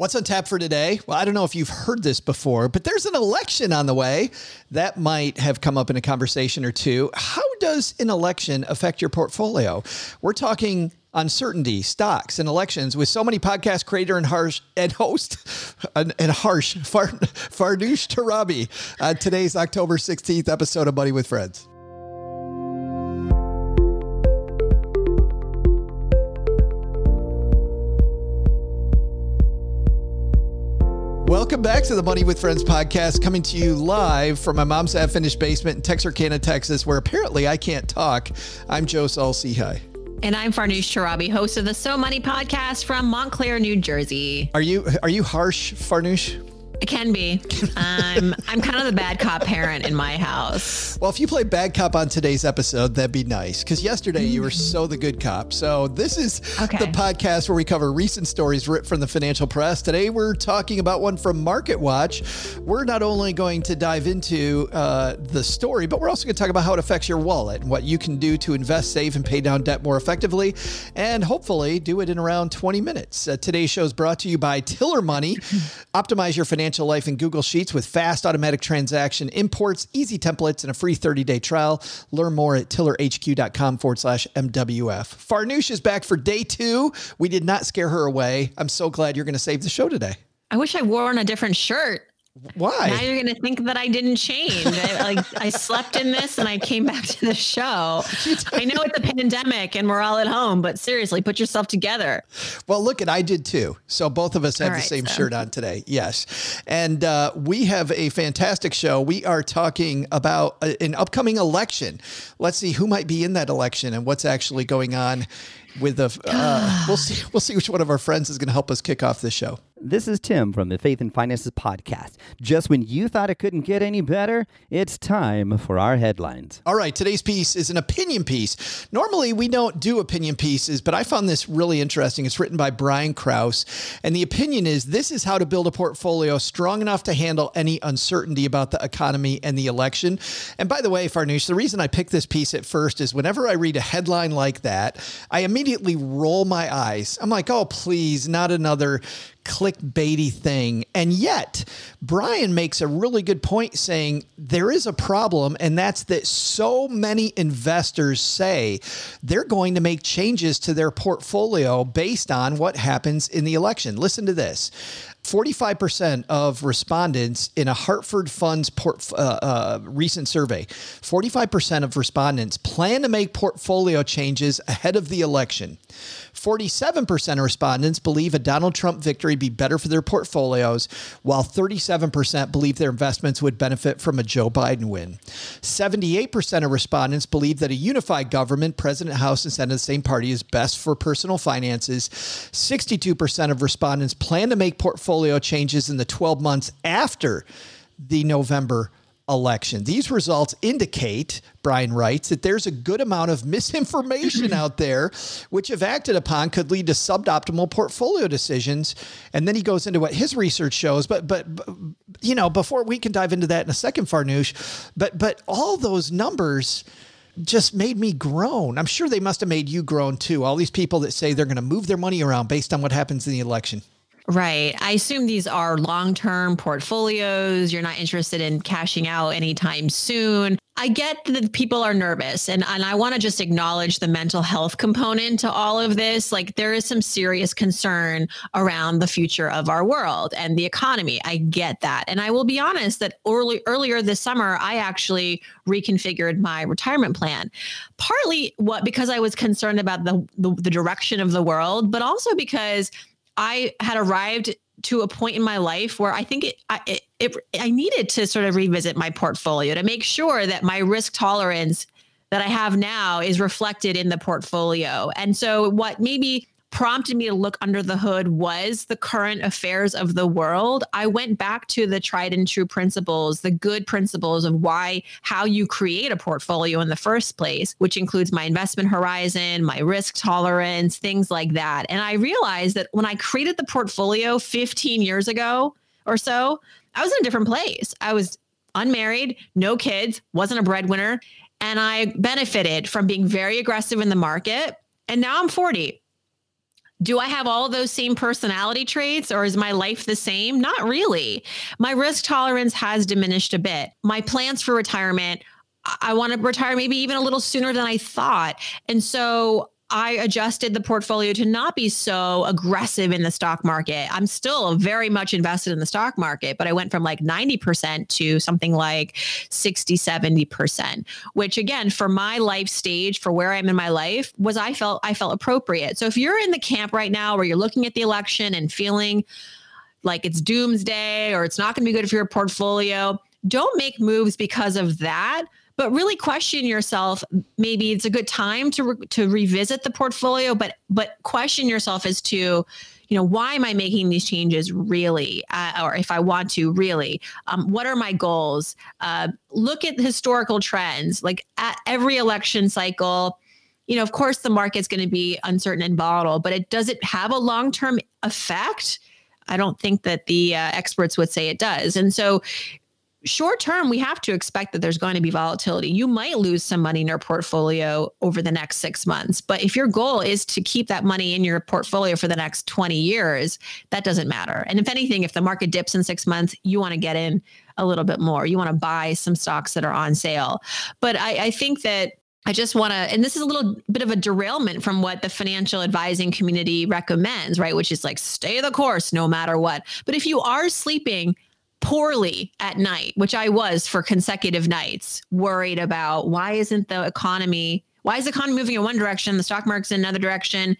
What's on tap for today? Well, I don't know if you've heard this before, but there's an election on the way. That might have come up in a conversation or two. How does an election affect your portfolio? We're talking uncertainty, stocks, and elections with So Money podcast creator and harsh and host and, and harsh Far, Farnoosh Torabi on today's October 16th episode of Money with Friends. Welcome back to the Money with Friends podcast, coming to you live from my mom's half finished basement in Texarkana, Texas, where apparently I can't talk. I'm Joe Saul-Sehy. And I'm Farnoosh Torabi, host of the So Money podcast from Montclair, New Jersey. Are you are you harsh, Farnoosh? It can be. I'm I'm kind of the bad cop parent in my house. Well, if you play bad cop on today's episode, that'd be nice. Because yesterday you were so the good cop. So this is okay. the podcast where we cover recent stories ripped from the financial press. Today we're talking about one from Market Watch. We're not only going to dive into uh, the story, but we're also going to talk about how it affects your wallet and what you can do to invest, save, and pay down debt more effectively, and hopefully do it in around 20 minutes. Uh, today's show is brought to you by Tiller Money. Optimize your financial financial life in Google Sheets with fast automatic transaction imports, easy templates, and a free 30 day trial. Learn more at tillerhq.com forward slash MWF. Farnoosh is back for day two. We did not scare her away. I'm so glad you're going to save the show today. I wish I wore on a different shirt. Why? Now you're going to think that I didn't change. I, like I slept in this and I came back to the show. I know it's a pandemic and we're all at home, but seriously, put yourself together. Well, look, and I did too. So both of us have right, the same so. shirt on today. Yes, and uh, we have a fantastic show. We are talking about a, uh, an upcoming election. Let's see who might be in that election and what's actually going on with the. Uh, we'll see. We'll see which one of our friends is going to help us kick off the show. This is Tim from the Faith and Finances Podcast. Just when you thought it couldn't get any better, it's time for our headlines. All right, today's piece is an opinion piece. Normally, we don't do opinion pieces, but I found this really interesting. It's written by Brian Kraus, and the opinion is this is how to build a portfolio strong enough to handle any uncertainty about the economy and the election. And by the way, Farnoosh, the reason I picked this piece at first is whenever I read a headline like that, I immediately roll my eyes. I'm like, oh, please, not another clickbaity thing. And yet, Brian makes a really good point saying there is a problem, and that's that so many investors say they're going to make changes to their portfolio based on what happens in the election. Listen to this. 45% of respondents in a Hartford Funds uh, uh, recent survey, 45% of respondents plan to make portfolio changes ahead of the election. 47% of respondents believe a Donald Trump victory be better for their portfolios, while 37% believe their investments would benefit from a Joe Biden win. 78% of respondents believe that a unified government, President, House, and Senate, of the same party, is best for personal finances. 62% of respondents plan to make portfolio changes in the 12 months after the November election. These results indicate, Brian writes, that there's a good amount of misinformation out there, which, if acted upon, could lead to suboptimal portfolio decisions. And then he goes into what his research shows. But, but, but you know, before we can dive into that in a second, Farnoosh, but, but all those numbers just made me groan. I'm sure they must have made you groan too. All these people that say they're going to move their money around based on what happens in the election. Right. I assume these are long term portfolios. You're not interested in cashing out anytime soon. I get that people are nervous and, and I want to just acknowledge the mental health component to all of this. Like there is some serious concern around the future of our world and the economy. I get that. And I will be honest that early earlier this summer, I actually reconfigured my retirement plan. Partly what because I was concerned about the, the, the direction of the world, but also because I had arrived to a point in my life where I think it, I, it, it, I needed to sort of revisit my portfolio to make sure that my risk tolerance that I have now is reflected in the portfolio. And so, what maybe prompted me to look under the hood was the current affairs of the world, I went back to the tried and true principles, the good principles of why, how you create a portfolio in the first place, which includes my investment horizon, my risk tolerance, things like that. And I realized that when I created the portfolio 15 years ago or so, I was in a different place. I was unmarried, no kids, wasn't a breadwinner. And I benefited from being very aggressive in the market. And now I'm 40 Do I have all those same personality traits or is my life the same? Not really. My risk tolerance has diminished a bit. My plans for retirement, I want to retire maybe even a little sooner than I thought. And so I adjusted the portfolio to not be so aggressive in the stock market. I'm still very much invested in the stock market, but I went from like 90% to something like 60, 70%, which again, for my life stage, for where I'm in my life, was I felt I felt appropriate. So if you're in the camp right now where you're looking at the election and feeling like it's doomsday or it's not going to be good for your portfolio, don't make moves because of that but really question yourself maybe it's a good time to re- to revisit the portfolio but but question yourself as to you know why am i making these changes really uh, or if i want to really? Um, what are my goals? Uh, look at historical trends like at every election cycle you know of course the market's going to be uncertain and volatile but it does it have a long-term effect? I don't think that the uh, experts would say it does. And so short term, we have to expect that there's going to be volatility. You might lose some money in your portfolio over the next six months. But if your goal is to keep that money in your portfolio for the next 20 years, that doesn't matter. And if anything, if the market dips in six months, you want to get in a little bit more. You want to buy some stocks that are on sale. But I, I think that I just want to, and this is a little bit of a derailment from what the financial advising community recommends, right? Which is like stay the course no matter what. But if you are sleeping, poorly at night, which I was for consecutive nights, worried about why isn't the economy, why is the economy moving in one direction, the stock market's in another direction?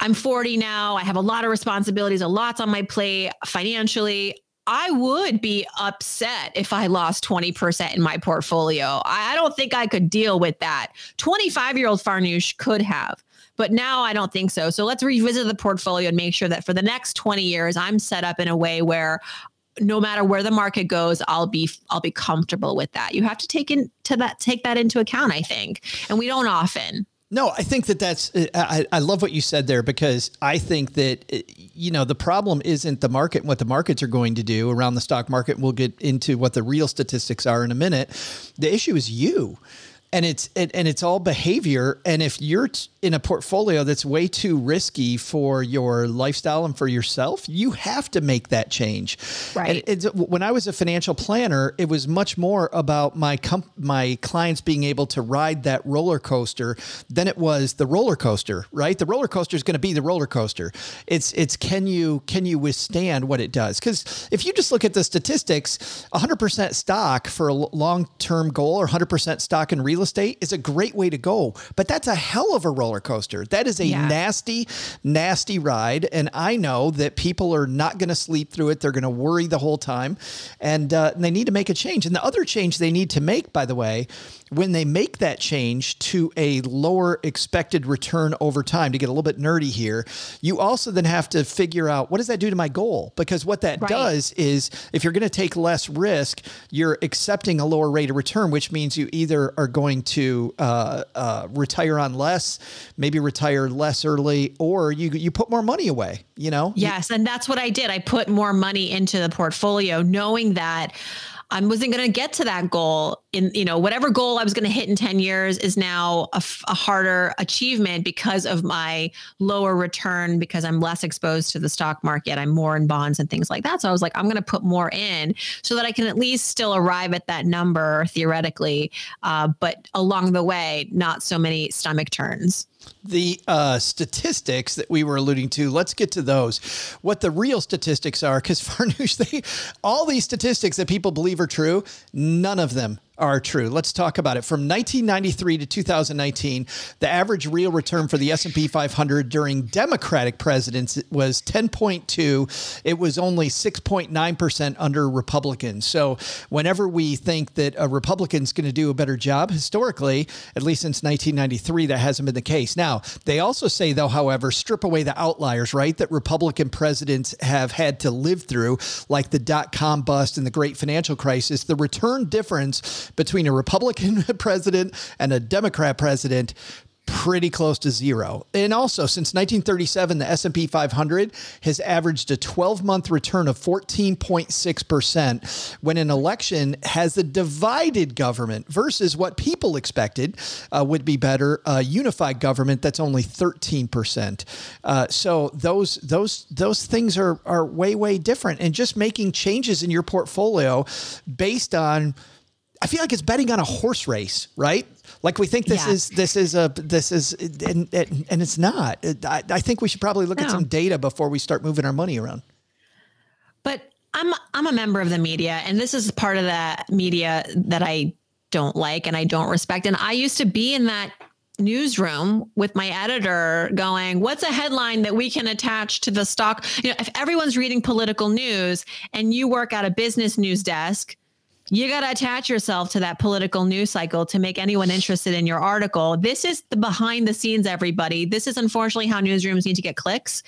I'm 40 now. I have a lot of responsibilities, a lot's on my plate financially. I would be upset if I lost 20% in my portfolio. I don't think I could deal with that. 25 year old Farnoosh could have, but now I don't think so. So let's revisit the portfolio and make sure that for the next 20 years, I'm set up in a way where no matter where the market goes i'll be i'll be comfortable with that. You have to take into that take that into account i think. And we don't often. No, I think that that's, uh, I, I love what you said there because I think that, uh, you know, the problem isn't the market and what the markets are going to do around the stock market. We'll get into what the real statistics are in a minute. The issue is you. And it's and, it's all behavior. And if you're in a portfolio that's way too risky for your lifestyle and for yourself you have to make that change. Right. when i was a financial planner it was much more about my comp- my clients being able to ride that roller coaster than it was the roller coaster right? The roller coaster is going to be the roller coaster. It's it's can you can you withstand what it does? Because if you just look at the statistics 100% stock for a long-term goal or 100% stock in real estate is a great way to go, but that's a hell of a roller coaster. That is a yeah. nasty, nasty ride. And I know that people are not going to sleep through it. They're going to worry the whole time and, uh, and they need to make a change. And the other change they need to make, by the way, when they make that change to a lower expected return over time, to get a little bit nerdy here, you also then have to figure out what does that do to my goal? Because what that right. does is if you're going to take less risk, you're accepting a lower rate of return, which means you either are going to uh, uh, retire on less, maybe retire less early, or you you put more money away. You know. Yes, and that's what I did. I put more money into the portfolio, knowing that I wasn't going to get to that goal in, you know, whatever goal I was going to hit in 10 years is now a, harder achievement because of my lower return, because I'm less exposed to the stock market. I'm more in bonds and things like that. So I was like, I'm going to put more in so that I can at least still arrive at that number theoretically. Uh, but along the way, not so many stomach turns the uh, statistics that we were alluding to, let's get to those. What the real statistics are, because Farnoosh, they all these statistics that people believe are true, none of them are true. Let's talk about it. From 1993 to 2019, the average real return for the S&P 500 during Democratic presidents was 10.2. It was only 6.9% under Republicans. So, whenever we think that a Republican's going to do a better job historically, at least since 1993, that hasn't been the case. Now, they also say though, however, strip away the outliers, right? That Republican presidents have had to live through like the dot-com bust and the great financial crisis, the return difference between a Republican president and a Democrat president pretty close to zero. And also, since 1937, the S&P 500 has averaged a 12-month return of 14.6% when an election has a divided government versus what people expected uh, would be better, a unified government that's only 13%. Uh, so those those those things are are way way different and just making changes in your portfolio based on I feel like it's betting on a horse race, right? Like we think this Yeah. is this is a this is and and, and it's not. I, I think we should probably look at some data before we start moving our money around. But I'm I'm a member of the media, and this is part of the media that I don't like and I don't respect. And I used to be in that newsroom with my editor going, what's a headline that we can attach to the stock? You know, if everyone's reading political news and you work at a business news desk, you got to attach yourself to that political news cycle to make anyone interested in your article. This is the behind the scenes, everybody. This is unfortunately how newsrooms need to get clicks.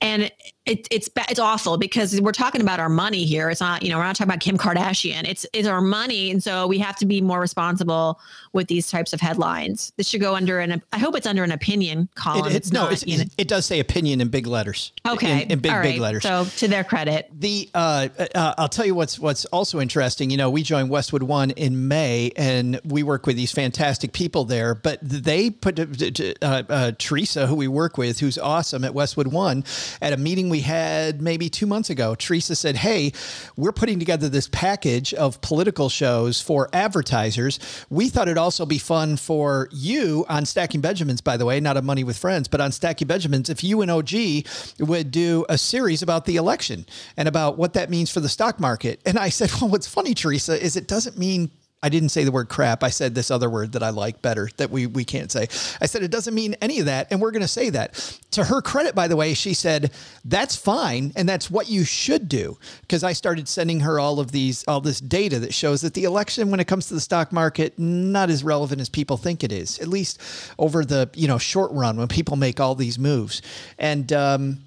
And it, it's it's awful because we're talking about our money here. It's not you know we're not talking about Kim Kardashian. It's it's our money, and so we have to be more responsible with these types of headlines. This should go under an I hope it's under an opinion column. It, it's no, not, it's, you know- it does say opinion in big letters. okay, in, in big all big letters. So to their credit, The uh, uh, I'll tell you what's what's also interesting. You know, we joined Westwood One in May, and we work with these fantastic people there. But they put uh, uh, Teresa, who we work with, who's awesome at Westwood One, at a meeting we had maybe two months ago. Teresa said, "Hey, we're putting together this package of political shows for advertisers. We thought it'd also be fun for you on Stacking Benjamins, by the way, not on Money with Friends, but on Stacking Benjamins. If you and OG would do a series about the election and about what that means for the stock market. And I said, well, what's funny, Teresa, is it doesn't mean I didn't say the word crap. I said this other word that I like better that we we can't say. I said it doesn't mean any of that, and we're going to say that. To her credit, by the way, she said that's fine and that's what you should do because I started sending her all of these all this data that shows that the election, when it comes to the stock market, not as relevant as people think it is. At least over the you know short run when people make all these moves, and. um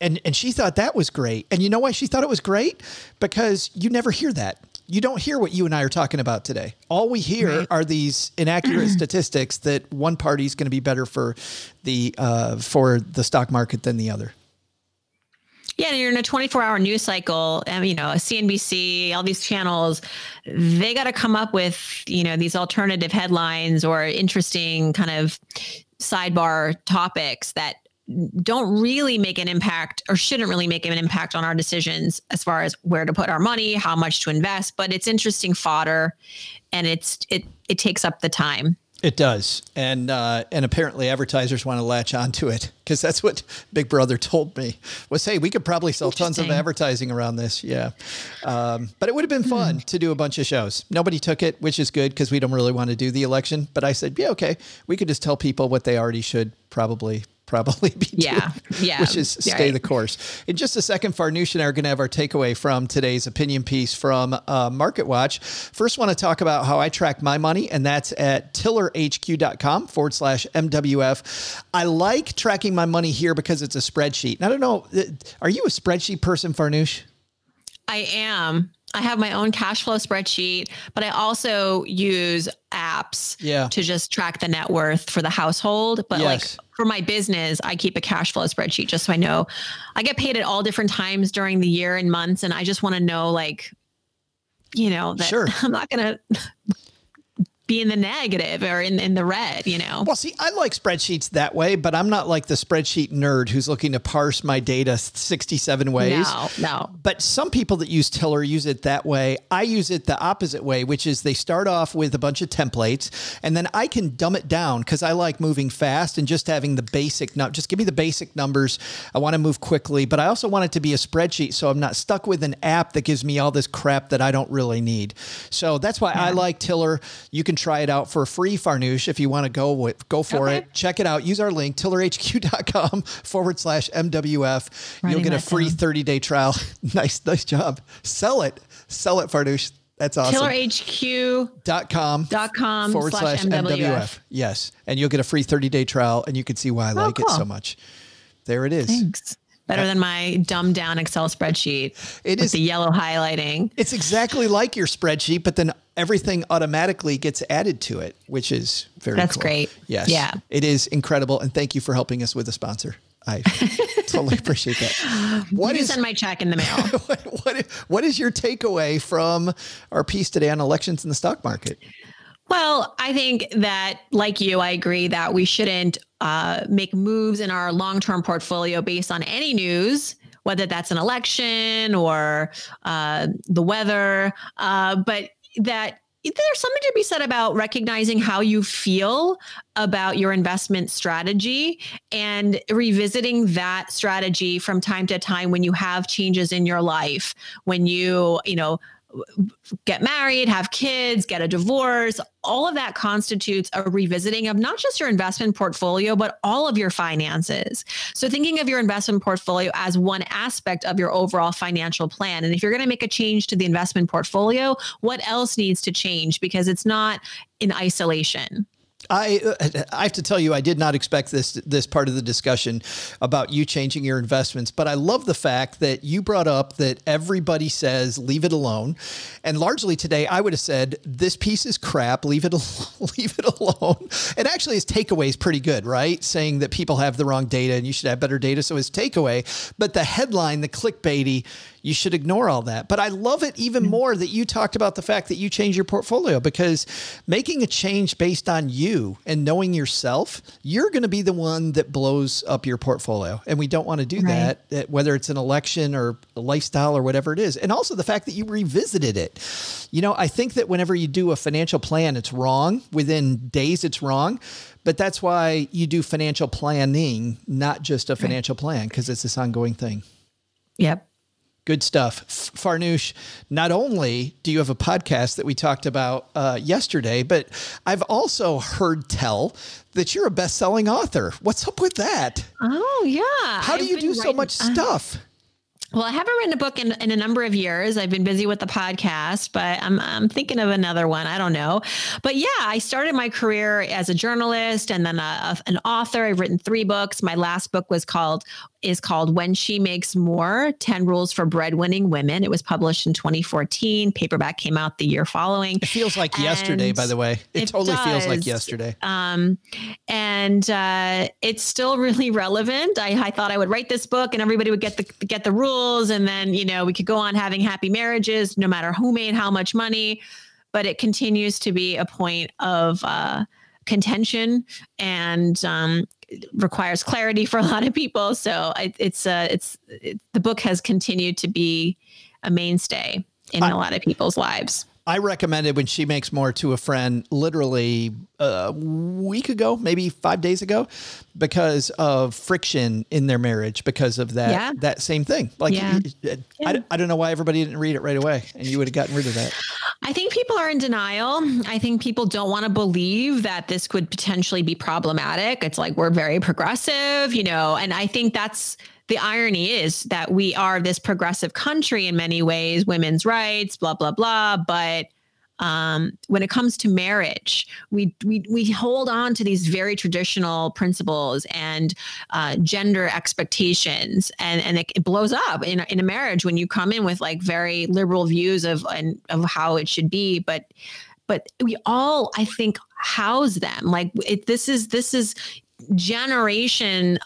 and and she thought that was great. And you know why she thought it was great? Because you never hear that. You don't hear what you and I are talking about today. All we hear are these inaccurate statistics that one party is going to be better for the uh, for the stock market than the other. Yeah, and you're in a 24 hour news cycle. And, you know, CNBC, all these channels, they got to come up with, you know, these alternative headlines or interesting kind of sidebar topics that don't really make an impact or shouldn't really make an impact on our decisions as far as where to put our money, how much to invest, but it's interesting fodder and it's it it takes up the time. It does, and uh, and apparently advertisers want to latch onto it because that's what Big Brother told me was, hey, we could probably sell tons of advertising around this, yeah. Um, but it would have been fun to do a bunch of shows. Nobody took it, which is good because we don't really want to do the election. But I said, yeah, okay, we could just tell people what they already should probably probably be Yeah, doing, yeah, which is stay right. the course. In just a second, Farnoosh and I are going to have our takeaway from today's opinion piece from uh, Market Watch. First, want to talk about how I track my money, and that's at tillerhq.com forward slash MWF. I like tracking my money here because it's a spreadsheet. And I don't know, uh, are you a spreadsheet person, Farnoosh? I am. I have my own cash flow spreadsheet, but I also use apps Yeah. to just track the net worth for the household. But Yes. like for my business, I keep a cash flow spreadsheet just so I know I get paid at all different times during the year and months. And I just want to know, like, you know, that Sure. I'm not going to be in the negative or in, in the red, you know? Well, see, I like spreadsheets that way, but I'm not like the spreadsheet nerd who's looking to parse my data 67 ways. No, no. But some people that use Tiller use it that way. I use it the opposite way, which is they start off with a bunch of templates and then I can dumb it down because I like moving fast and just having the basic, num- just give me the basic numbers. I want to move quickly, but I also want it to be a spreadsheet so I'm not stuck with an app that gives me all this crap that I don't really need. So that's why I like Tiller. You can try it out for free, Farnoosh, if you want to go with, go for Okay. it. Check it out. Use our link, tillerhq.com forward slash MWF. You'll get a free 30 day trial. nice, nice job. Sell it. Sell it, Farnoosh. That's awesome. TillerHQ. Dot com, forward slash MWF. MWF. Yes. And you'll get a free 30 day trial and you can see why I oh, like it so much. There it is. Thanks. Better than my dumbed down Excel spreadsheet It with is- the yellow highlighting. It's exactly like your spreadsheet, but then everything automatically gets added to it, which is very That's cool. great. Yes. Yeah. It is incredible. And thank you for helping us with a sponsor. I totally appreciate that. What you is send my check in the mail. what, what, what is your takeaway from our piece today on elections in the stock market? Well, I think that, like you, I agree that we shouldn't uh, make moves in our long term portfolio based on any news, whether that's an election or uh, the weather. Uh, but that there's something to be said about recognizing how you feel about your investment strategy and revisiting that strategy from time to time when you have changes in your life, when you, you know, get married, have kids, get a divorce, all of that constitutes a revisiting of not just your investment portfolio, but all of your finances. So, thinking of your investment portfolio as one aspect of your overall financial plan. And if you're going to make a change to the investment portfolio, what else needs to change? Because it's not in isolation. I uh, I have to tell you, I did not expect this this part of the discussion about you changing your investments, but I love the fact that you brought up that everybody says leave it alone, and largely today I would have said this piece is crap, leave it leave it alone. And actually, his takeaway is pretty good, right? Saying that people have the wrong data and you should have better data. So his takeaway, but the headline, the clickbaity, you should ignore all that. But I love it even mm. more that you talked about the fact that you change your portfolio because making a change based on you and knowing yourself, you're going to be the one that blows up your portfolio. And we don't want to do right. that, whether it's an election or a lifestyle or whatever it is. And also the fact that you revisited it. You know, I think that whenever you do a financial plan, it's wrong. Within days, it's wrong. But that's why you do financial planning, not just a financial plan, because it's this ongoing thing. Yep. Good stuff. Farnoosh, not only do you have a podcast that we talked about uh, yesterday, but I've also heard tell that you're a best selling author. What's up with that? Oh, yeah. How do I've you do writing, so much uh, stuff? Well, I haven't written a book in, in a number of years. I've been busy with the podcast, but I'm, I'm thinking of another one. I don't know. But yeah, I started my career as a journalist and then a, a, an author. I've written three books. My last book was called is called When She Makes More 10 Rules for Breadwinning Women. It was published in 2014. Paperback came out the year following. It feels like and yesterday, by the way. It, it totally does. feels like yesterday. Um, and uh, it's still really relevant. I, I thought I would write this book and everybody would get the get the rules, and then you know we could go on having happy marriages, no matter who made how much money. But it continues to be a point of uh, contention and um, requires clarity for a lot of people. So it, it's uh, it's it, the book has continued to be a mainstay in I, a lot of people's lives. I recommended when she makes more to a friend literally a week ago, maybe five days ago, because of friction in their marriage, because of that yeah. that same thing. Like, yeah. I, yeah. I don't know why everybody didn't read it right away, and you would have gotten rid of that. I think people are in denial. I think people don't want to believe that this could potentially be problematic. It's like we're very progressive, you know, and I think that's the irony is that we are this progressive country in many ways, women's rights, blah, blah, blah. But um, when it comes to marriage, we, we, we hold on to these very traditional principles and uh, gender expectations, and, and it, it, blows up in, in a marriage when you come in with like very liberal views of, and, of how it should be. But but we all, I think, house them. Like it, this is this is generation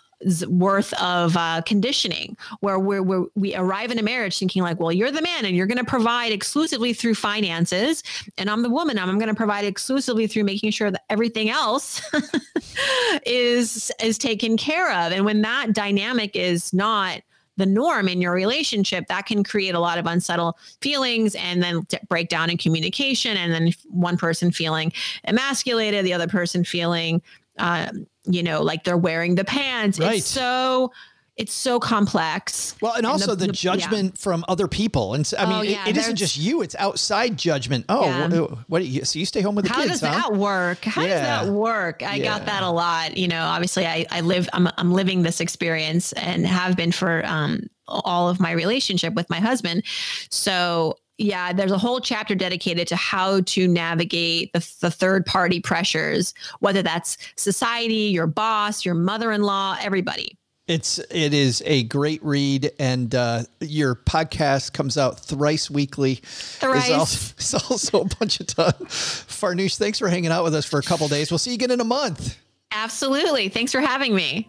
worth of uh, conditioning where we're, we're, we arrive in a marriage thinking like well you're the man and you're going to provide exclusively through finances and i'm the woman i'm going to provide exclusively through making sure that everything else is is taken care of. And when that dynamic is not the norm in your relationship that can create a lot of unsettled feelings and then break down in communication and then one person feeling emasculated the other person feeling um, you know, like they're wearing the pants. Right. It's so it's so complex. Well, and also and the, the, judgment yeah. from other people. And so, I oh, mean, yeah, it, it isn't just you, it's outside judgment. Oh, yeah. what, what you, so you stay home with the How kids. How does huh? that work? How does that work? I got that a lot. You know, obviously I, I live, I'm, I'm living this experience and have been for um, all of my relationship with my husband. So yeah, there's a whole chapter dedicated to how to navigate the, the third party pressures, whether that's society, your boss, your mother in law, everybody It's it is a great read, and uh, your podcast comes out thrice weekly. Thrice. It's also, it's also a bunch of time. Farnoosh, thanks for hanging out with us for a couple days. We'll see you again in a month. Absolutely. Thanks for having me.